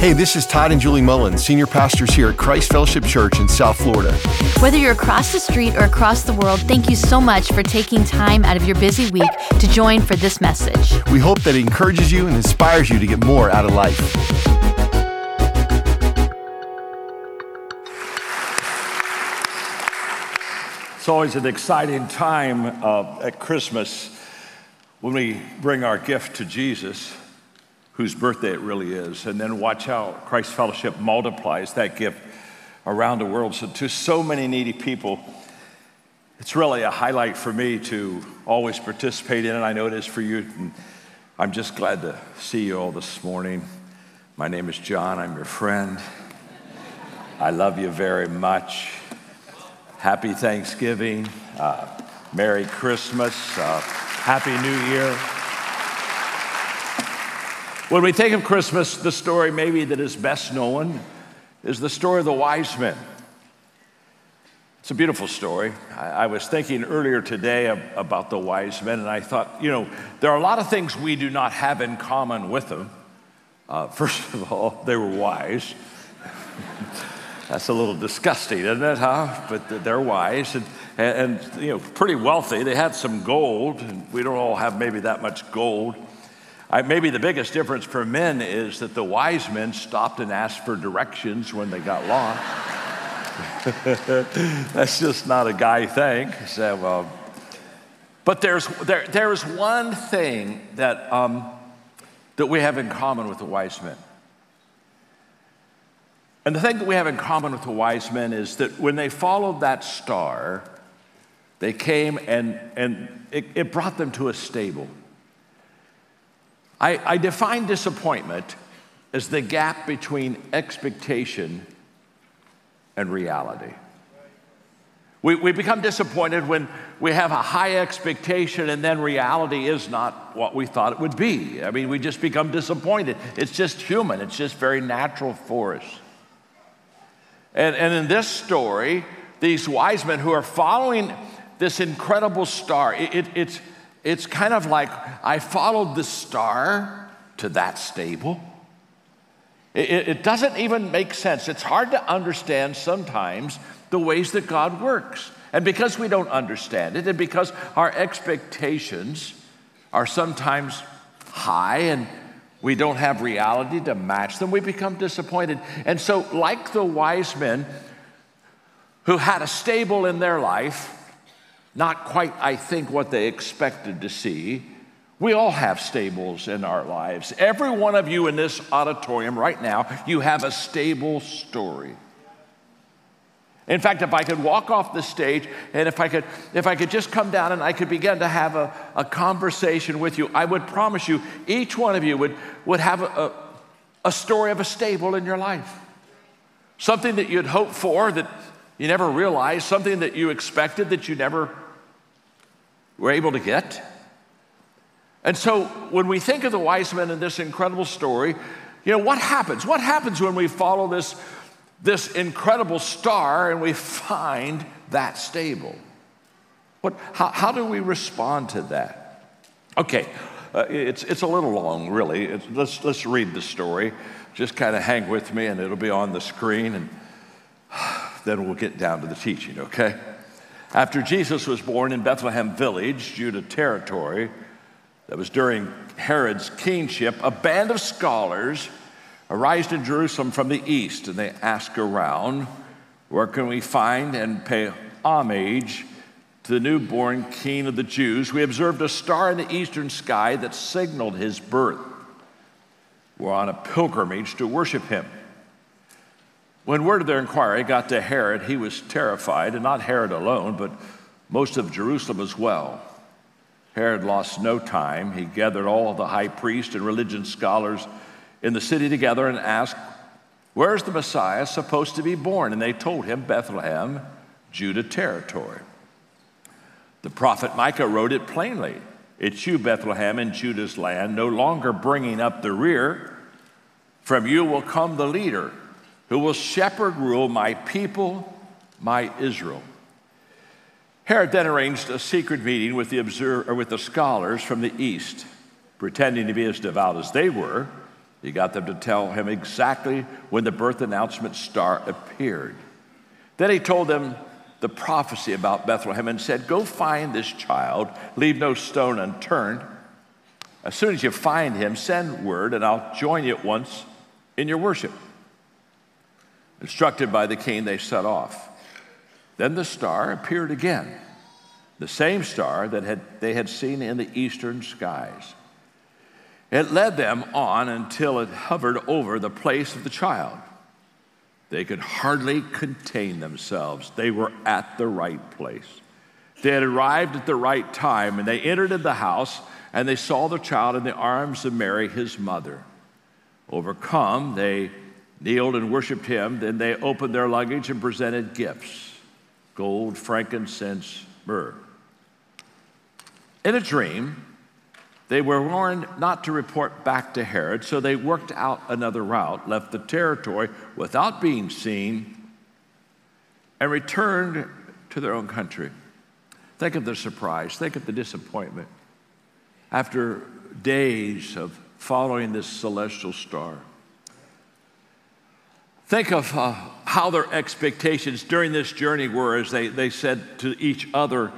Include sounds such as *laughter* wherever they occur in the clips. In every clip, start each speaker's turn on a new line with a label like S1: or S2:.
S1: Hey, this is Todd and Julie Mullins, senior pastors here at Christ Fellowship Church in South Florida.
S2: Whether you're across the street or across the world, thank you so much for taking time out of your busy week to join for this message.
S1: We hope that it encourages you and inspires you to get more out of life.
S3: It's always an exciting time uh, at Christmas when we bring our gift to Jesus whose birthday it really is, and then watch how Christ Fellowship multiplies that gift around the world so to so many needy people. It's really a highlight for me to always participate in it. I know it is for you. And I'm just glad to see you all this morning. My name is John. I'm your friend. I love you very much. Happy Thanksgiving. Uh, Merry Christmas. Uh, Happy New Year. When we think of Christmas, the story maybe that is best known is the story of the wise men. It's a beautiful story. I, I was thinking earlier today about the wise men, and I thought, you know, there are a lot of things we do not have in common with them. Uh, *laughs* first of all, they were wise. *laughs* That's a little disgusting, isn't it, huh? But they're wise and, and, and, you know, pretty wealthy. They had some gold, and we don't all have maybe that much gold. I, maybe the biggest difference for men is that the wise men stopped and asked for directions when they got lost. *laughs* That's just not a guy thing. So, uh, but there's, there, there's one thing that, um, that we have in common with the wise men. And the thing that we have in common with the wise men is that when they followed that star, they came and, and it, it brought them to a stable. I, I define disappointment as the gap between expectation and reality. We, we become disappointed when we have a high expectation and then reality is not what we thought it would be. I mean, we just become disappointed. It's just human, it's just very natural for us. And, and in this story, these wise men who are following this incredible star, it, it, it's, it's kind of like I followed the star to that stable. It, it, doesn't even make sense. It's hard to understand sometimes the ways that God works. And because we don't understand it, and because our expectations are sometimes high and we don't have reality to match them, we become disappointed. And so, like the wise men who had a stable in their life, not quite, I think, what they expected to see. We all have stables in our lives. Every one of you in this auditorium right now, you have a stable story. In fact, if I could walk off the stage and if I could, if I could just come down and I could begin to have a, a conversation with you, I would promise you, each one of you would, would have a, a story of a stable in your life. Something that you'd hoped for that you never realized, something that you expected that you never were able to get. And so when we think of the wise men in this incredible story, you know, what happens? What happens when we follow this, this incredible star and we find that stable? What, how, how do we respond to that? Okay, uh, it's, it's a little long, really. It's, let's, let's read the story. Just kind of hang with me, and it'll be on the screen. And *sighs* then we'll get down to the teaching, okay? After Jesus was born in Bethlehem village, Judah territory, that was during Herod's kingship, a band of scholars arrived in Jerusalem from the east, and they asked around, Where can we find and pay homage to the newborn king of the Jews? We observed a star in the eastern sky that signaled his birth. We're on a pilgrimage to worship him. When word of their inquiry got to Herod, he was terrified, and not Herod alone, but most of Jerusalem as well. Herod lost no time. He gathered all the high priests and religion scholars in the city together and asked, Where's the Messiah supposed to be born? And they told him, Bethlehem, Judah territory. The prophet Micah wrote it plainly It's you, Bethlehem, in Judah's land, no longer bringing up the rear. From you will come the leader who will shepherd rule my people, my Israel. Herod then arranged a secret meeting with the, observer, with the scholars from the east, pretending to be as devout as they were. He got them to tell him exactly when the birth announcement star appeared. Then he told them the prophecy about Bethlehem and said, Go find this child, leave no stone unturned. As soon as you find him, send word, and I'll join you at once in your worship. Instructed by the king, they set off. Then the star appeared again, the same star that had, they had seen in the eastern skies. It led them on until it hovered over the place of the child. They could hardly contain themselves. They were at the right place. They had arrived at the right time, and they entered the house, and they saw the child in the arms of Mary, his mother. Overcome, they kneeled and worshiped him. Then they opened their luggage and presented gifts gold, frankincense, myrrh. In a dream, they were warned not to report back to Herod, so they worked out another route, left the territory without being seen, and returned to their own country. Think of the surprise, think of the disappointment. After days of following this celestial star, think of uh, how their expectations during this journey were as they, they said to each other,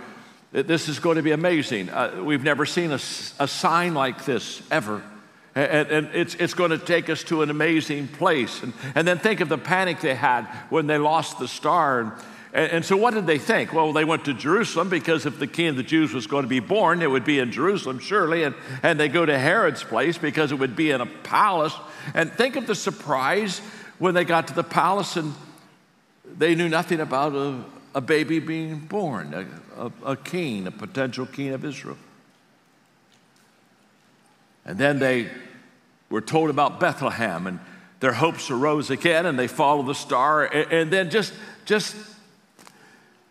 S3: this is going to be amazing. Uh, we've never seen a, a, sign like this ever. And, and, it's, it's going to take us to an amazing place. And, and then think of the panic they had when they lost the star. And, and, so, what did they think? Well, they went to Jerusalem because if the king of the Jews was going to be born, it would be in Jerusalem, surely. And, and they go to Herod's place because it would be in a palace. And think of the surprise when they got to the palace and they knew nothing about a, a baby being born, a, a, a king, a potential king of Israel. And then they were told about Bethlehem, and their hopes arose again, and they followed the star. And, and then just, just,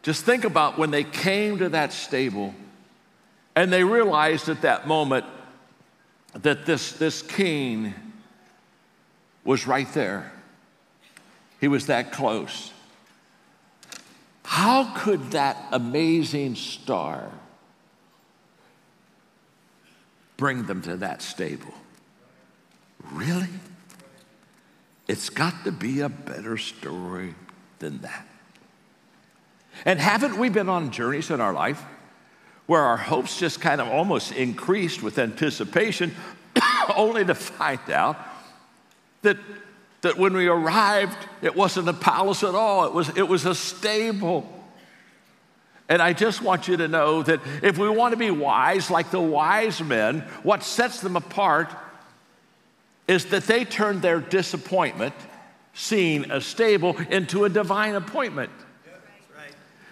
S3: just think about when they came to that stable, and they realized at that moment that this, this king was right there. He was that close. How could that amazing star bring them to that stable? Really? It's got to be a better story than that. And haven't we been on journeys in our life where our hopes just kind of almost increased with anticipation, *coughs* only to find out that that when we arrived, it wasn't a palace at all, it was, it was a stable. And I just want you to know that if we want to be wise, like the wise men, what sets them apart is that they turned their disappointment, seeing a stable, into a divine appointment.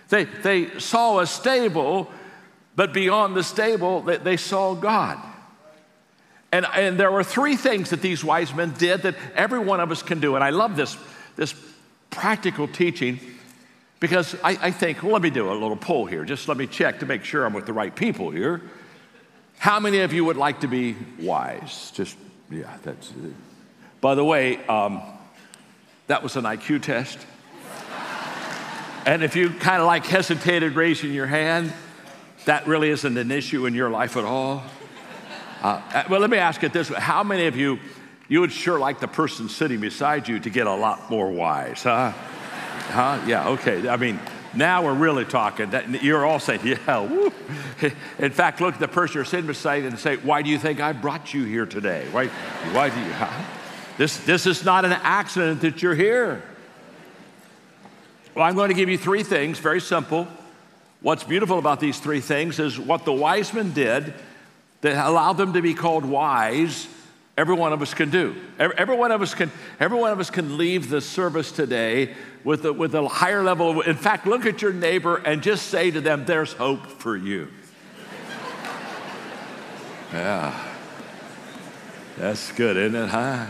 S3: They, they saw a stable, but beyond the stable, they, they saw God. And, and there were three things that these wise men did that every one of us can do. And I love this, this practical teaching because I, I think, well, let me do a little poll here. Just let me check to make sure I'm with the right people here. How many of you would like to be wise? Just, yeah, that's. Uh, by the way, um, that was an IQ test. and if you kind of like hesitated raising your hand, that really isn't an issue in your life at all. Uh, uh, well, let me ask it this way How many of you, you would sure like the person sitting beside you to get a lot more wise, huh? huh? Yeah, okay. I mean, now we're really talking. That, You're all saying, *laughs* yeah, woo. In fact, look at the person you're sitting beside and say, why do you think I brought you here today? Why, why do you? Huh? This, this is not an accident that you're here. Well, I'm going to give you three things, very simple. What's beautiful about these three things is what the wise men did that allowed them to be called wise, every one of us can do. Every, every, one of us can, every one of us can leave the service today with a, with a higher level. Of, in fact, look at your neighbor and just say to them, there's hope for you. *laughs* yeah. That's good, isn't it, huh?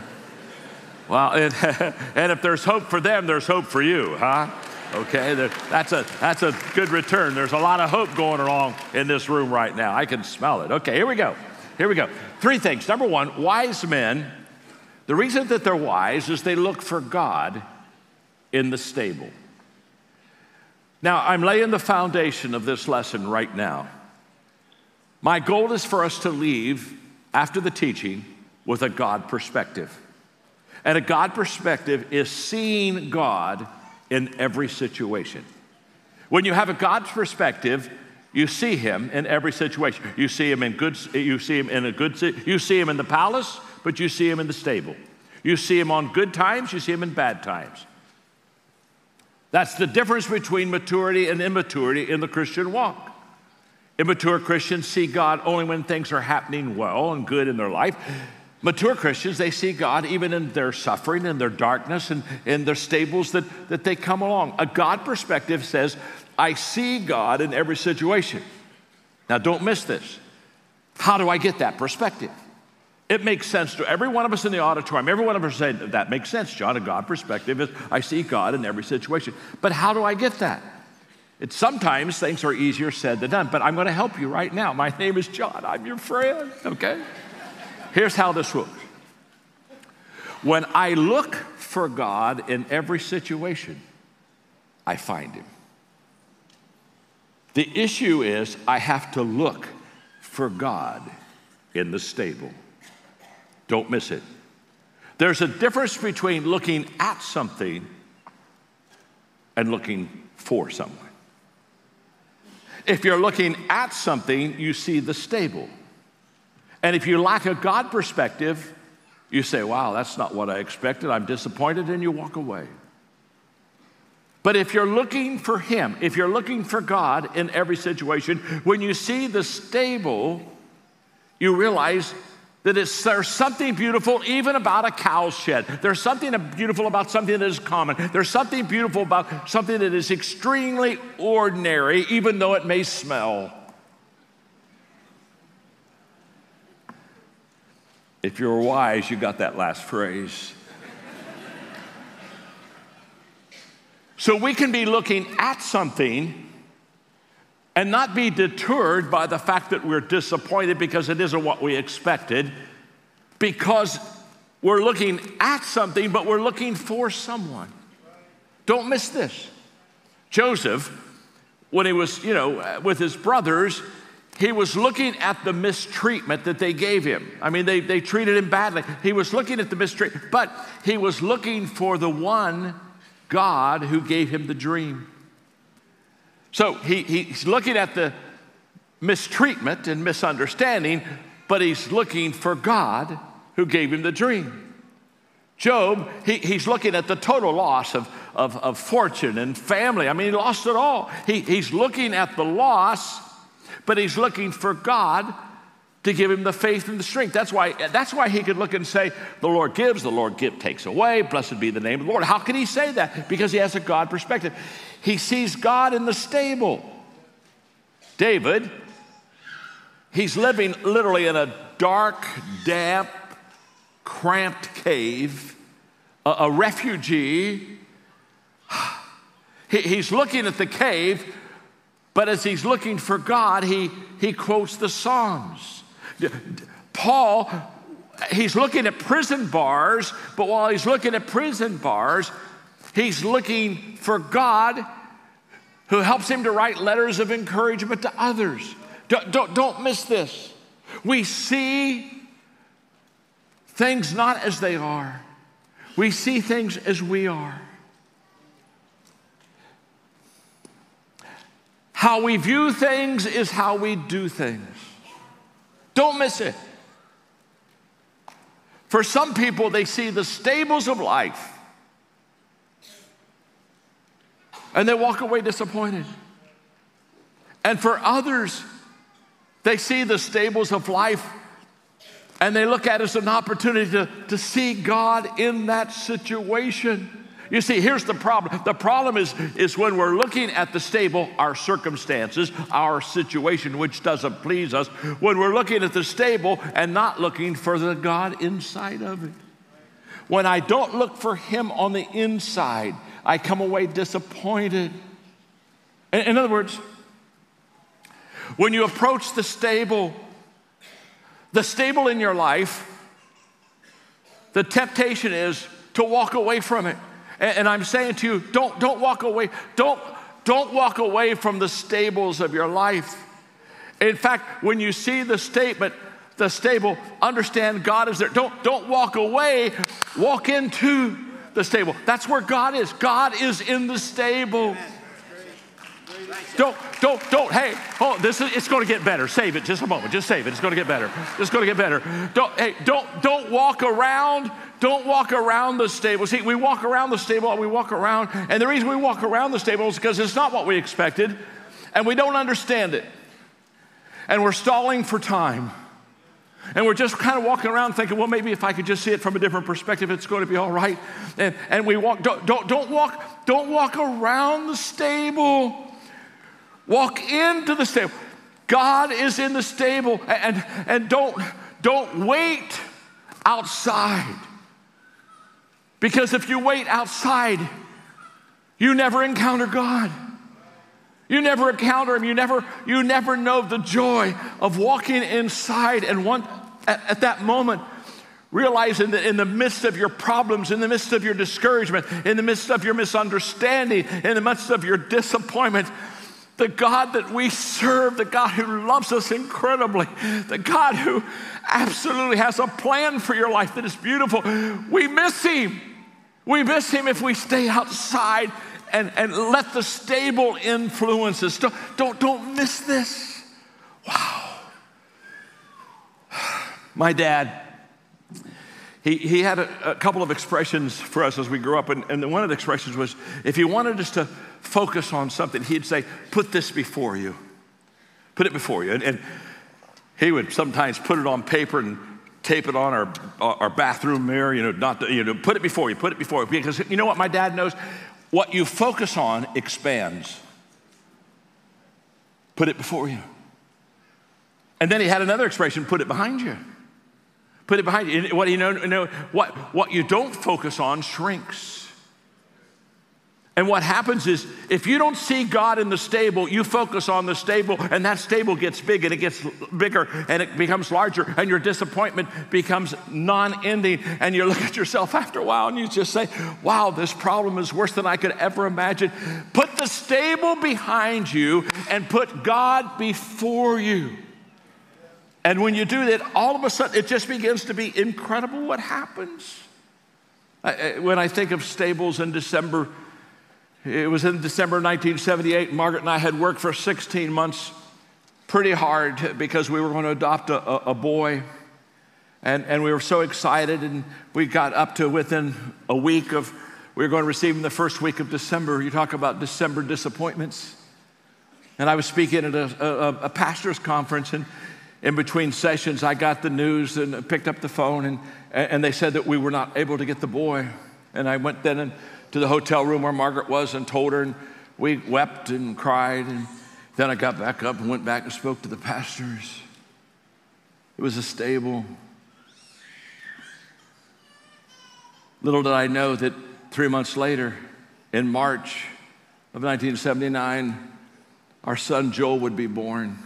S3: Well, and, *laughs* and if there's hope for them, there's hope for you, huh? Okay, that's a, that's a good return. There's a lot of hope going along in this room right now. I can smell it. Okay, here we go. Here we go. Three things. Number one, wise men, the reason that they're wise is they look for God in the stable. Now, I'm laying the foundation of this lesson right now. My goal is for us to leave after the teaching with a God perspective. And a God perspective is seeing God in every situation. When you have a God's perspective, you see him in every situation. You see him in good you see him in a good you see him in the palace, but you see him in the stable. You see him on good times, you see him in bad times. That's the difference between maturity and immaturity in the Christian walk. Immature Christians see God only when things are happening well and good in their life. Mature Christians, they see God even in their suffering and their darkness and in their stables that, that they come along. A God perspective says, I see God in every situation. Now, don't miss this. How do I get that perspective? It makes sense to every one of us in the auditorium. Every one of us said, That makes sense, John. A God perspective is I see God in every situation. But how do I get that? It's sometimes things are easier said than done, but I'm going to help you right now. My name is John. I'm your friend, okay? Here's how this works. When I look for God in every situation, I find Him. The issue is I have to look for God in the stable. Don't miss it. There's a difference between looking at something and looking for someone. If you're looking at something, you see the stable. And if you lack a God perspective, you say, wow, that's not what I expected. I'm disappointed, and you walk away. But if you're looking for Him, if you're looking for God in every situation, when you see the stable, you realize that there's something beautiful even about a cow shed. There's something beautiful about something that is common. There's something beautiful about something that is extremely ordinary, even though it may smell. If you're wise, you got that last phrase. so we can be looking at something and not be deterred by the fact that we're disappointed because it isn't what we expected, because we're looking at something, but we're looking for someone. Don't miss this. Joseph, when he was, you know, with his brothers, he was looking at the mistreatment that they gave him. I mean, they, they treated him badly. He was looking at the mistreatment, but he was looking for the one God who gave him the dream. So he, he's looking at the mistreatment and misunderstanding, but he's looking for God who gave him the dream. Job, he, he's looking at the total loss of, of, of, fortune and family. I mean, he lost it all. He, he's looking at the loss, but he's looking for God to give him the faith and the strength. That's why, that's why he could look and say, The Lord gives, the Lord give, takes away. Blessed be the name of the Lord. How can he say that? Because he has a God perspective. He sees God in the stable. David, he's living literally in a dark, damp, cramped cave, a, a refugee. *sighs* He, he's looking at the cave, but as he's looking for God, he, he quotes the Psalms. Paul, he's looking at prison bars, but while he's looking at prison bars, he's looking for God who helps him to write letters of encouragement to others. Don't, don't, don't miss this. We see things not as they are, we see things as we are. How we view things is how we do things. Don't miss it. For some people, they see the stables of life and they walk away disappointed. And for others, they see the stables of life and they look at it as an opportunity to, to see God in that situation. You see, here's the problem. The problem is, is when we're looking at the stable, our circumstances, our situation, which doesn't please us, when we're looking at the stable and not looking for the God inside of it. When I don't look for Him on the inside, I come away disappointed. In, in other words, when you approach the stable, the stable in your life, the temptation is to walk away from it. And, and I'm saying to you, don't, don't walk away. Don't, don't walk away from the stables of your life. In fact, when you see the statement, the stable, understand God is there. Don't, don't walk away, walk into the stable. That's where God is. God is in the stable. Don't, don't, don't, hey, oh, this is, it's going to get better. Save it just a moment. Just save it. It's going to get better. It's going to get better. Don't, hey, don't, don't walk around. Don't walk around the stable. See, we walk around the stable and we walk around, and the reason we walk around the stable is because it's not what we expected, and we don't understand it. And we're stalling for time. And we're just kind of walking around thinking, well, maybe if I could just see it from a different perspective, it's going to be all right. And, and we walk, don't, don't, don't walk, don't walk around the stable. Walk into the stable. God is in the stable. And, and don't, don't wait outside. Because if you wait outside, you never encounter God. You never encounter him. You never, you never know the joy of walking inside and one, at, at that moment, realizing that in the midst of your problems, in the midst of your discouragement, in the midst of your misunderstanding, in the midst of your disappointment, the God that we serve, the God who loves us incredibly, the God who absolutely has a plan for your life that is beautiful, we miss him. We miss him if we stay outside and, and let the stable influences. Don't, don't, don't miss this. Wow. My dad, he, he had a, a, couple of expressions for us as we grew up, and, and one of the expressions was if he wanted us to focus on something, he'd say, Put this before you. Put it before you. And, and he would sometimes put it on paper and tape it on our, uh, our bathroom mirror, you know, not, you know, put it before you, put it before you. Because you know what my dad knows? What you focus on expands. Put it before you. And then he had another expression put it behind you. Put it behind you. What you know, know what, what you don't focus on shrinks. And what happens is, if you don't see God in the stable, you focus on the stable, and that stable gets big and it gets bigger and it becomes larger, and your disappointment becomes non ending. And you look at yourself after a while and you just say, Wow, this problem is worse than I could ever imagine. Put the stable behind you and put God before you. And when you do that, all of a sudden it just begins to be incredible what happens. When I think of stables in December, it was in December 1978. Margaret and I had worked for 16 months pretty hard because we were going to adopt a, a, boy. And, and we were so excited, and we got up to within a week of, we were going to receive him the first week of December. You talk about December disappointments. And I was speaking at a, a, a pastor's conference, and in between sessions, I got the news and picked up the phone, and, and they said that we were not able to get the boy. And I went then and to the hotel room where Margaret was and told her, and we wept and cried. And then I got back up and went back and spoke to the pastors. It was a stable. Little did I know that three months later, in March of 1979, our son Joel would be born.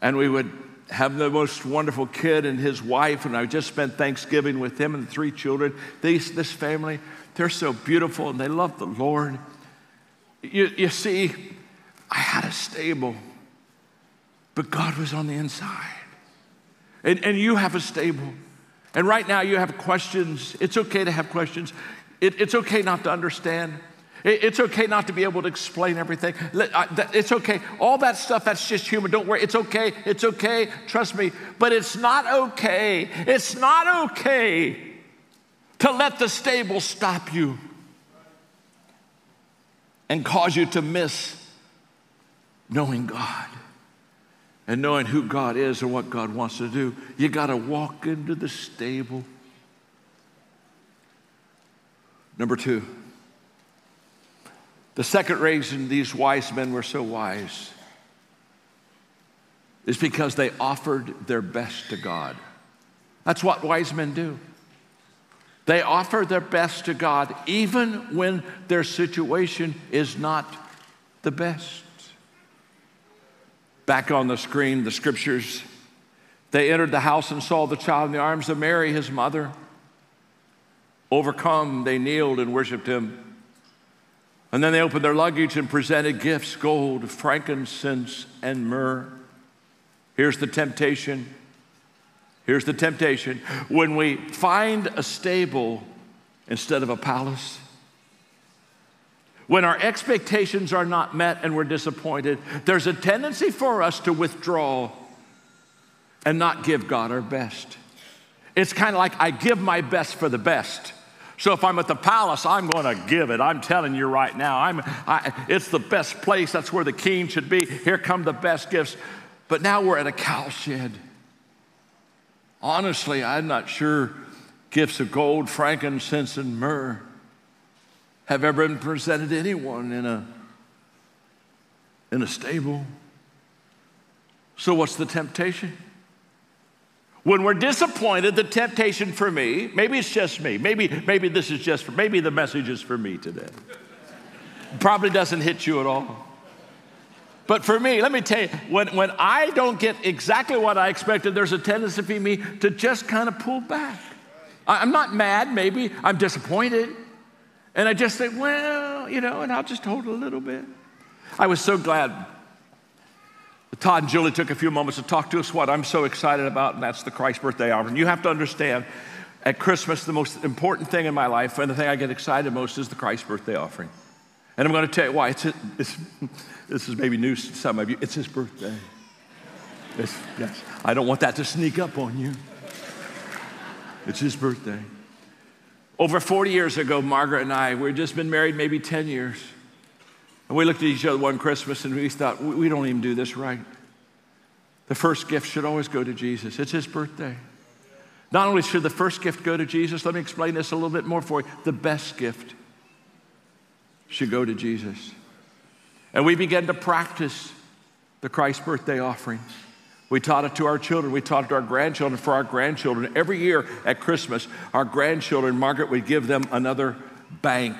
S3: And we would have the most wonderful kid and his wife, and I just spent Thanksgiving with him and the three children. These, this family they're so beautiful and they love the Lord. You, you see, I had a stable, but God was on the inside. And, and you have a stable. And right now you have questions. It's okay to have questions. It, it's okay not to understand. It, it's okay not to be able to explain everything. It's okay. All that stuff, that's just human. Don't worry. It's okay. It's okay. Trust me. But it's not okay. It's not okay to let the stable stop you and cause you to miss knowing God and knowing who God is and what God wants to do. You got to walk into the stable. Number two, the second reason these wise men were so wise is because they offered their best to God. That's what wise men do. They offer their best to God even when their situation is not the best. Back on the screen, the scriptures. They entered the house and saw the child in the arms of Mary, his mother. Overcome, they kneeled and worshiped him. And then they opened their luggage and presented gifts gold, frankincense, and myrrh. Here's the temptation Here's the temptation when we find a stable instead of a palace, when our expectations are not met and we're disappointed, there's a tendency for us to withdraw and not give God our best. It's kind of like I give my best for the best. So if I'm at the palace, I'm going to give it. I'm telling you right now, I'm, I, it's the best place. That's where the king should be. Here come the best gifts. But now we're at a cow shed. Honestly, I'm not sure gifts of gold, frankincense, and myrrh have ever been presented to anyone in a, in a stable. So, what's the temptation? When we're disappointed, the temptation for me, maybe it's just me, maybe, maybe this is just for, maybe the message is for me today. Probably doesn't hit you at all. But for me, let me tell you, when, when I don't get exactly what I expected, there's a tendency for me to just kind of pull back. I'm not mad, maybe, I'm disappointed. And I just think, well, you know, and I'll just hold a little bit. I was so glad Todd and Julie took a few moments to talk to us what I'm so excited about, and that's the Christ birthday offering. You have to understand, at Christmas, the most important thing in my life and the thing I get excited most is the Christ birthday offering. And I'm going to tell you why. It's, it's, this is maybe news to some of you. It's his birthday. It's, yes, I don't want that to sneak up on you. It's his birthday. Over 40 years ago, Margaret and I, we'd just been married maybe 10 years. And we looked at each other one Christmas and we thought, we don't even do this right. The first gift should always go to Jesus. It's his birthday. Not only should the first gift go to Jesus, let me explain this a little bit more for you. The best gift should go to Jesus. And we began to practice the Christ birthday offering. We taught it to our children. We taught it to our grandchildren. For our grandchildren, every year at Christmas, our grandchildren, Margaret would give them another bank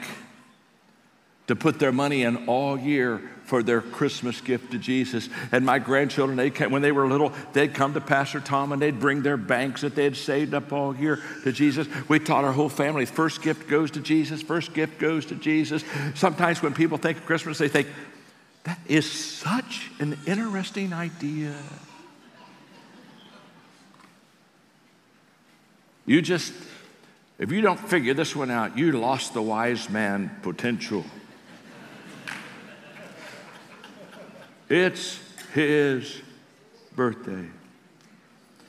S3: to put their money in all year for their Christmas gift to Jesus. And my grandchildren, they came, when they were little, they'd come to Pastor Tom and they'd bring their banks that they had saved up all year to Jesus. We taught our whole family first gift goes to Jesus, first gift goes to Jesus. Sometimes when people think of Christmas, they think, that is such an interesting idea. You just, if you don't figure this one out, you lost the wise man potential. It's his birthday.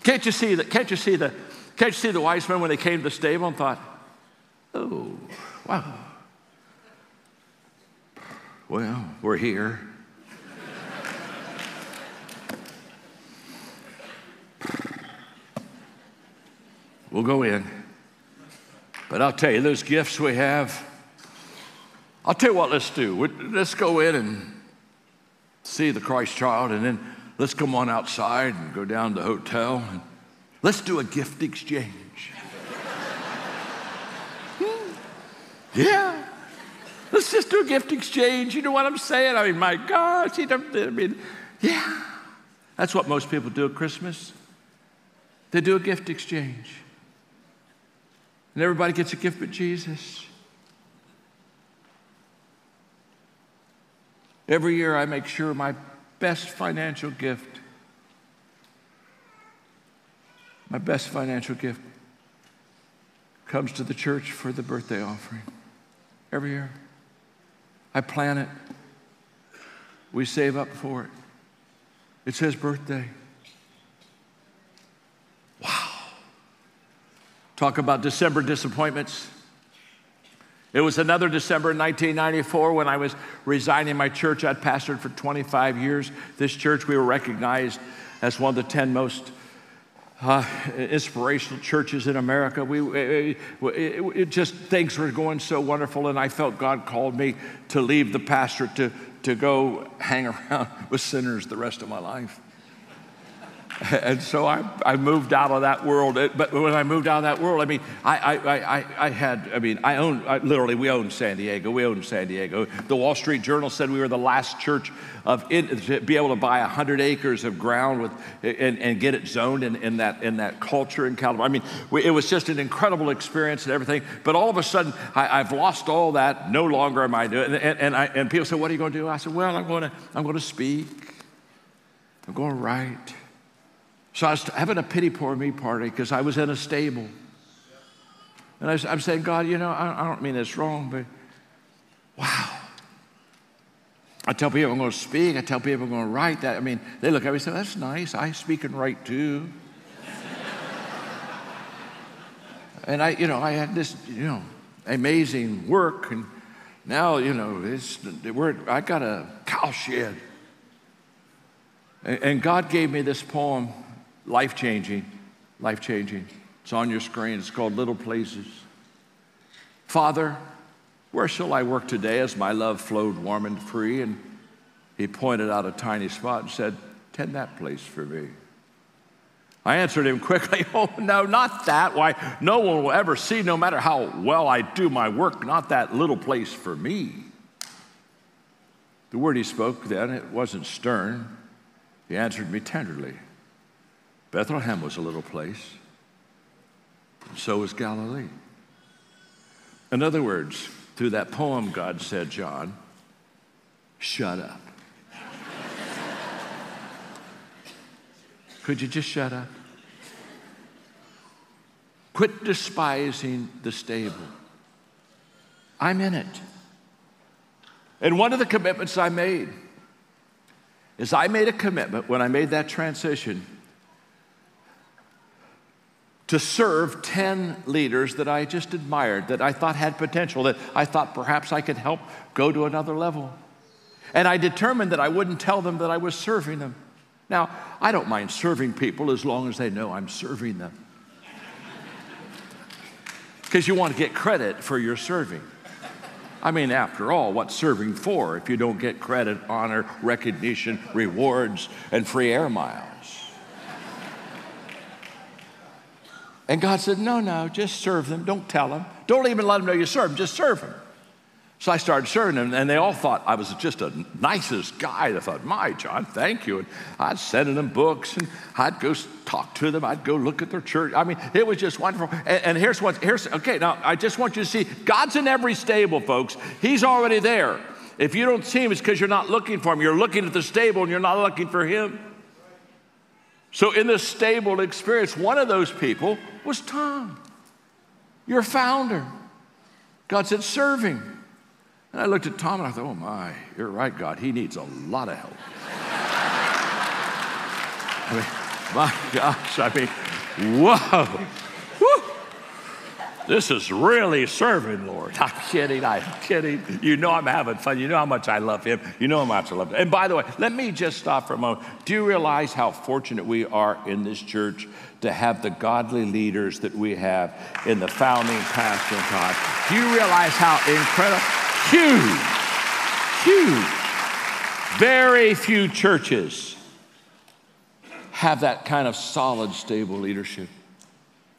S3: Can't you see that? Can't you see the can't you see the wise men when they came to the stable and thought, oh, wow. Well, we're here. we'll go in. But I'll tell you, those gifts we have, I'll tell you what, let's do. Let's go in and see the Christ child, and then let's come on outside and go down to the hotel and let's do a gift exchange. *laughs* yeah. Let's just do a gift exchange. You know what I'm saying? I mean, my gosh, you know, I mean, yeah. That's what most people do at Christmas. They do a gift exchange. And everybody gets a gift but Jesus. Every year, I make sure my best financial gift, my best financial gift, comes to the church for the birthday offering. Every year. I plan it. We save up for it. It's his birthday. Wow. Talk about December disappointments. It was another December 1994 when I was resigning my church. I'd pastored for 25 years. This church, we were recognized as one of the 10 most uh, inspirational churches in America. We, it, it, it just things were going so wonderful, and I felt God called me to leave the pastor to, to go hang around *laughs* with sinners the rest of my life. *laughs* And so I, I moved out of that world. But when I moved out of that world, I mean, I, I, I, I had, I mean, I owned, I, literally, we owned San Diego. We owned San Diego. The Wall Street Journal said we were the last church of it, to be able to buy 100 acres of ground with, and, and get it zoned in, in, that, in that culture in California. I mean, we, it was just an incredible experience and everything. But all of a sudden, I, have lost all that. No longer am I doing it. And, and, I, and people said, What are you going to do? I said, Well, I'm going to, I'm going to speak, I'm going to write. So I was having a pity poor me party because I was in a stable. And I I'm saying, God, you know, I, I don't mean this wrong, but wow. I tell people I'm going to speak. I tell people I'm going to write that. I mean, they look at me and say, that's nice. I speak and write too. *laughs* and I, you know, I had this, you know, amazing work. And now, you know, it's, we're, I got a cow shed. And, and God gave me this poem, life changing, life changing. It's on your screen. It's called Little Places. Father, where shall I work today as my love flowed warm and free? And he pointed out a tiny spot and said, Tend that place for me. I answered him quickly, *laughs* Oh, no, not that. Why, no one will ever see, no matter how well I do my work, not that little place for me. The word he spoke then, it wasn't stern. He answered me tenderly. Bethlehem was a little place, and so was Galilee. In other words, through that poem, God said, John, shut up. Could you just shut up? Quit despising the stable. I'm in it. And one of the commitments I made is I made a commitment when I made that transition to serve 10 leaders that I just admired, that I thought had potential, that I thought perhaps I could help go to another level. And I determined that I wouldn't tell them that I was serving them. Now, I don't mind serving people as long as they know I'm serving them. *laughs* Because you want to get credit for your serving. I mean, after all, what's serving for if you don't get credit, honor, recognition, rewards, and free air miles? And God said, No, no, just serve them. Don't tell them. Don't even let them know you serve them, just serve them. So I started serving them, and they all thought I was just a nicest guy. They thought, My, John, thank you. And I'd send them books, and I'd go talk to them. I'd go look at their church. I mean, it was just wonderful. And, and here's what, here's, okay, now I just want you to see God's in every stable, folks. He's already there. If you don't see him, it's because you're not looking for him. You're looking at the stable, and you're not looking for him. So, in this stable experience, one of those people was Tom, your founder. God said, serve him. And I looked at Tom and I thought, oh my, you're right, God. He needs a lot of help. *laughs* I mean, my gosh, I mean, whoa. This is really serving, Lord. *laughs* I'm kidding. I'm kidding. You know I'm having fun. You know how much I love Him. You know how much I love Him. And by the way, let me just stop for a moment. Do you realize how fortunate we are in this church to have the godly leaders that we have in the founding pastor God? Do you realize how incredible? Huge, huge. Very few churches have that kind of solid, stable leadership.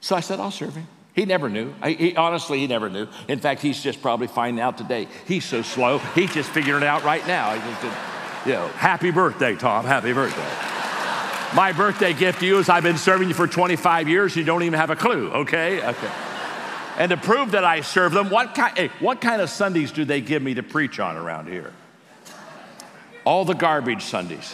S3: So I said, I'll serve him. He never knew. He, honestly, he never knew. In fact, he's just probably finding out today. He's so slow, he's just figuring it out right now. He just, you know, happy birthday, Tom. Happy birthday. My birthday gift to you is I've been serving you for 25 years. You don't even have a clue, okay? Okay. And to prove that I serve them, what kind, hey, what kind of Sundays do they give me to preach on around here? All the garbage Sundays.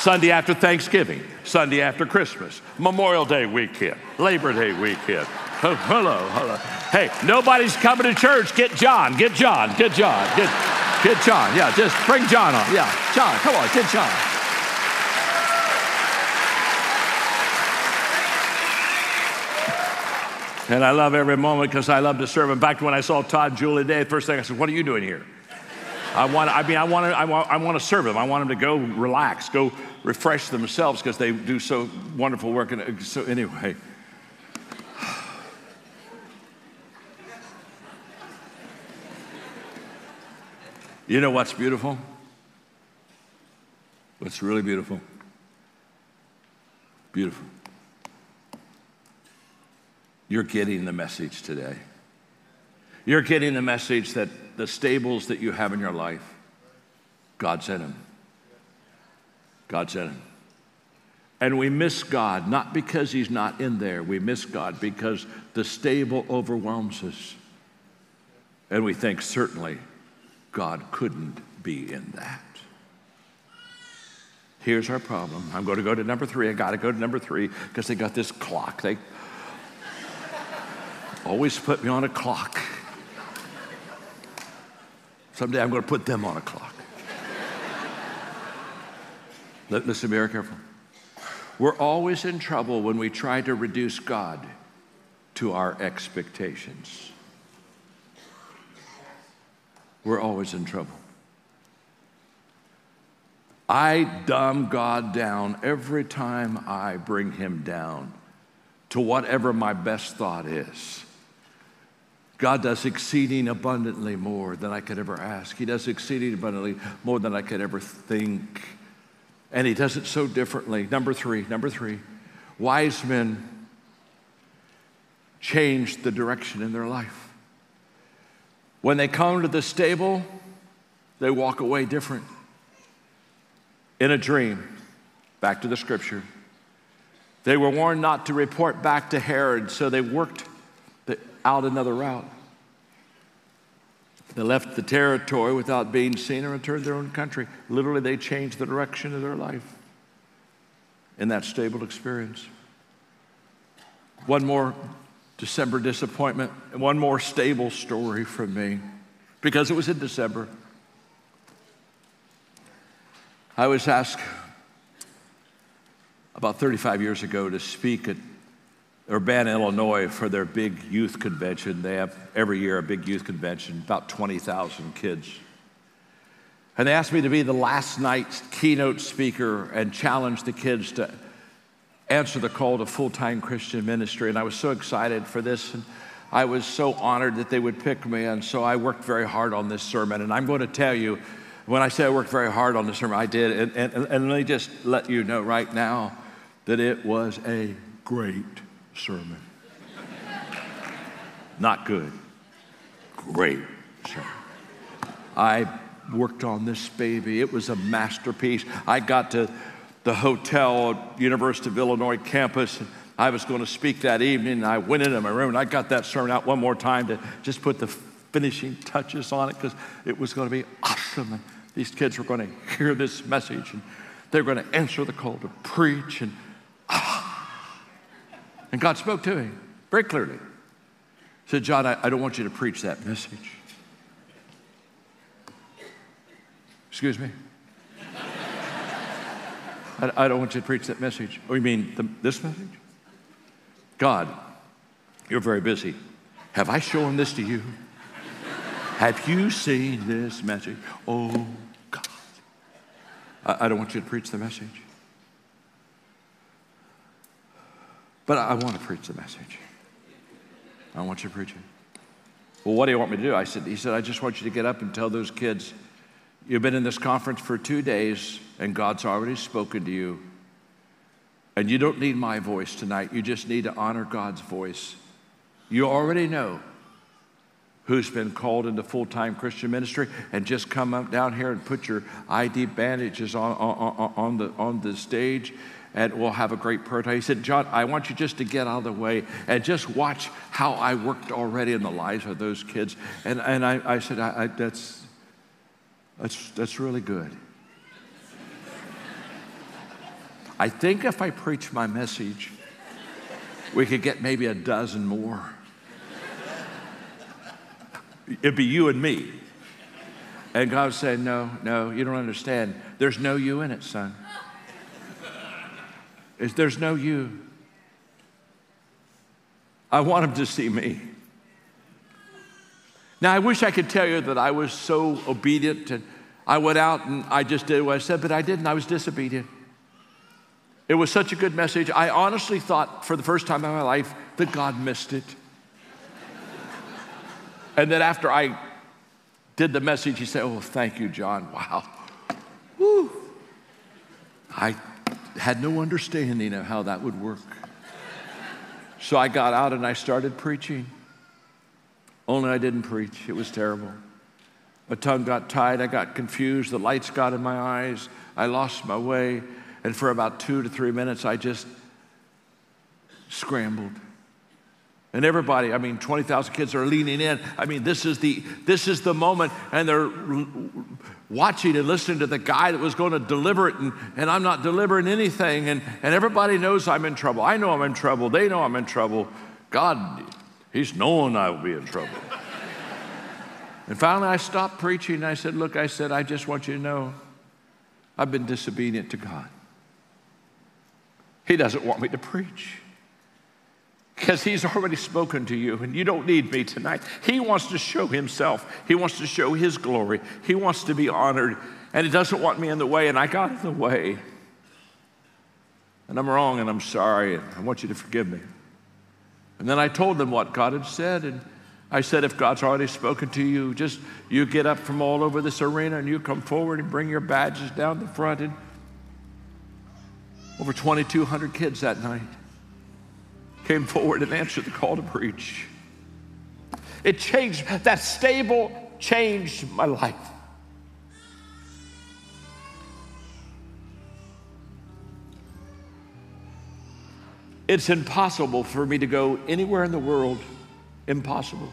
S3: Sunday after Thanksgiving, Sunday after Christmas, Memorial Day weekend, Labor Day weekend. Oh, *laughs* hello, hello. Hey, nobody's coming to church. Get John, get John, get John, get, get John. Yeah, just bring John on. Yeah, John, come on, get John. And I love every moment because I love to serve. In fact, when I saw Todd Julie today, the first thing I said, What are you doing here? I want, I mean, I want to, I want, I want to serve them. I want them to go relax, go refresh themselves because they do so wonderful work. And uh, so, anyway. You know what's beautiful? What's really beautiful? Beautiful. You're getting the message today. You're getting the message that the stables that you have in your life, God's in them. In them. And we miss God, not because He's not in there. We miss God because the stable overwhelms us. And we think, certainly, God couldn't be in that. Here's our problem. I'm going to go to number three. I got to go to number three because they got this clock. They always put me on a clock. Someday I'm going to put them on a clock. Listen very careful. We're always in trouble when we try to reduce God to our expectations. We're always in trouble. I dumb God down every time I bring him down to whatever my best thought is. God does exceeding abundantly more than I could ever ask. He does exceeding abundantly more than I could ever think. And he does it so differently. Number three, number three, wise men change the direction in their life. When they come to the stable, they walk away different in a dream, back to the scripture. They were warned not to report back to Herod, so they worked out another route. They left the territory without being seen and returned to their own country. Literally, they changed the direction of their life in that stable experience. One more December disappointment, and one more stable story from me because it was in December. I was asked about 35 years ago to speak at Urbana, Illinois for their big youth convention. They have every year a big youth convention, about 20,000 kids. And they asked me to be the last night's keynote speaker and challenge the kids to answer the call to full time Christian ministry. And I was so excited for this. And I was so honored that they would pick me. And so I worked very hard on this sermon. And I'm going to tell you, when I say I worked very hard on the sermon, I did. And, and, and let me just let you know right now that it was a great sermon. Not good, great sermon. I worked on this baby. It was a masterpiece. I got to the hotel at University of Illinois campus. And I was going to speak that evening. And I went into my room and I got that sermon out one more time to just put the finishing touches on it because it was going to be awesome. And these kids were going to hear this message and they were going to answer the call to preach. And. And God spoke to me very clearly. He said, John, I, I don't want you to preach that message. Excuse me? *laughs* I, I, don't want you to preach that message. Oh, you mean the, this message? God, you're very busy. Have I shown this to you? Have you seen this message? Oh, God. I, I don't want you to preach the message. But I, want to preach the message. I want you to preach it. Well, what do you want me to do? I said, he said, I just want you to get up and tell those kids, you've been in this conference for two days and God's already spoken to you. And you don't need my voice tonight. You just need to honor God's voice. You already know who's been called into full time Christian ministry and just come up down here and put your ID bandages on, on, on, the, on the stage and we'll have a great prayer time. He said, John, I want you just to get out of the way and just watch how I worked already in the lives of those kids. And, and I, I said, I, I, that's, that's, that's really good. I think if I preach my message, we could get maybe a dozen more. It'd be you and me. And God said, No, no, you don't understand. There's no you in it, son. There's no you. I want him to see me. Now, I wish I could tell you that I was so obedient and I went out and I just did what I said, but I didn't. I was disobedient. It was such a good message. I honestly thought for the first time in my life that God missed it. And then after I did the message, he said, Oh, thank you, John. Wow. Woo. I had no understanding of how that would work. So I got out and I started preaching. Only I didn't preach. It was terrible. My tongue got tied. I got confused. The lights got in my eyes. I lost my way. And for about two to three minutes, I just scrambled. And everybody, I mean, 20,000 kids are leaning in. I mean, this is the this is the moment, and they're watching and listening to the guy that was going to deliver it, and, and I'm not delivering anything. And, and everybody knows I'm in trouble. I know I'm in trouble. They know I'm in trouble. God, He's knowing I will be in trouble. and finally, I stopped preaching. And I said, Look, I said, I just want you to know I've been disobedient to God. He doesn't want me to preach because he's already spoken to you and you don't need me tonight. He wants to show himself, he wants to show his glory, he wants to be honored, and he doesn't want me in the way, and I got in the way. And I'm wrong and I'm sorry, and I want you to forgive me. And then I told them what God had said, and I said, if God's already spoken to you, just you get up from all over this arena and you come forward and bring your badges down the front. And over 2,200 kids that night came forward and answered the call to preach. It changed, that stable changed my life. It's impossible for me to go anywhere in the world. Impossible.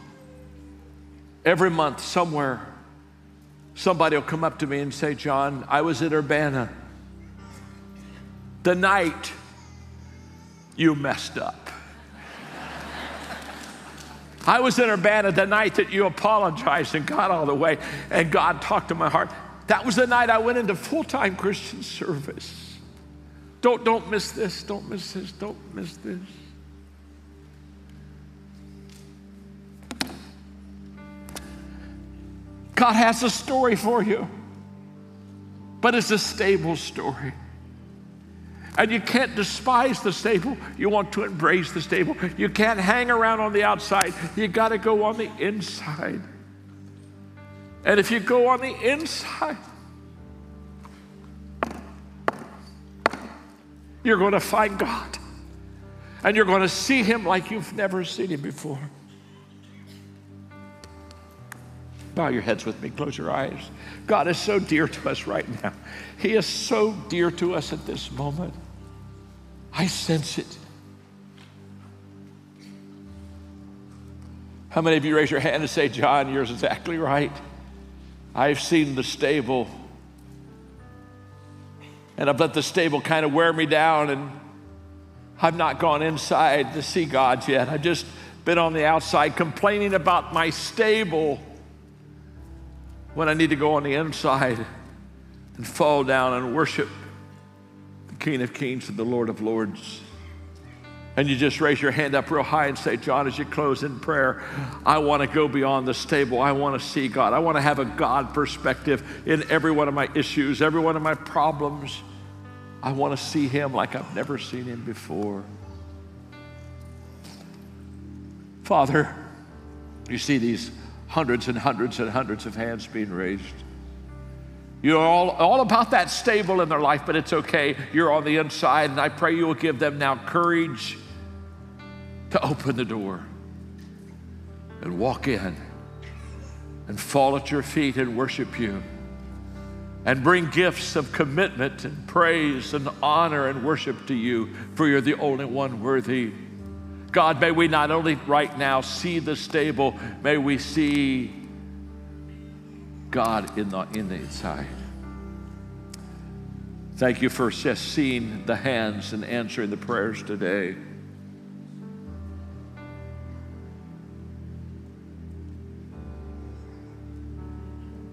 S3: Every month, somewhere, somebody will come up to me and say, John, I was at Urbana the night you messed up. I was in Urbana the night that you apologized and got all the way, and God talked to my heart. That was the night I went into full time Christian service. Don't, don't miss this. Don't miss this. Don't miss this. God has a story for you, but it's a stable story. And you can't despise the stable. You want to embrace the stable. You can't hang around on the outside. You got to go on the inside. And if you go on the inside, you're going to find God. And you're going to see Him like you've never seen Him before. Bow your heads with me, close your eyes. God is so dear to us right now. He is so dear to us at this moment. I sense it. How many of you raise your hand and say, John, you're exactly right? I've seen the stable and I've let the stable kind of wear me down, and I've not gone inside to see God yet. I've just been on the outside complaining about my stable when I need to go on the inside and fall down and worship King of Kings and the Lord of Lords. And you just raise your hand up real high and say, John, as you close in prayer, I want to go beyond the stable. I want to see God. I want to have a God perspective in every one of my issues, every one of my problems. I want to see him like I've never seen him before. Father, you see these hundreds and hundreds and hundreds of hands being raised. You're all, all about that stable in their life, but it's okay. You're on the inside, and I pray you will give them now courage to open the door and walk in and fall at your feet and worship you and bring gifts of commitment and praise and honor and worship to you, for you're the only one worthy. God, may we not only right now see the stable, may we see God in the, in the inside. Thank you for just seeing the hands and answering the prayers today.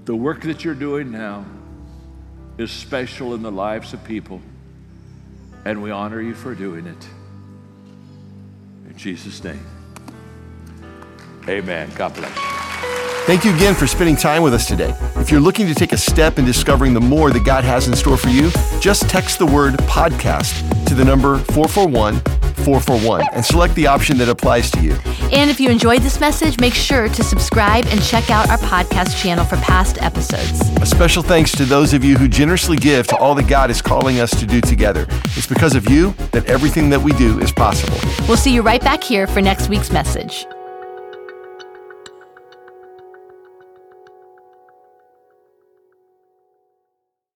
S3: The work that you're doing now is special in the lives of people, and we honor you for doing it. In Jesus' name, amen. God bless you.
S1: Thank you again for spending time with us today. If you're looking to take a step in discovering the more that God has in store for you, just text the word podcast to the number 441 441 and select the option that applies to you.
S2: And if you enjoyed this message, make sure to subscribe and check out our podcast channel for past episodes.
S1: A special thanks to those of you who generously give to all that God is calling us to do together. It's because of you that everything that we do is possible.
S2: We'll see you right back here for next week's message.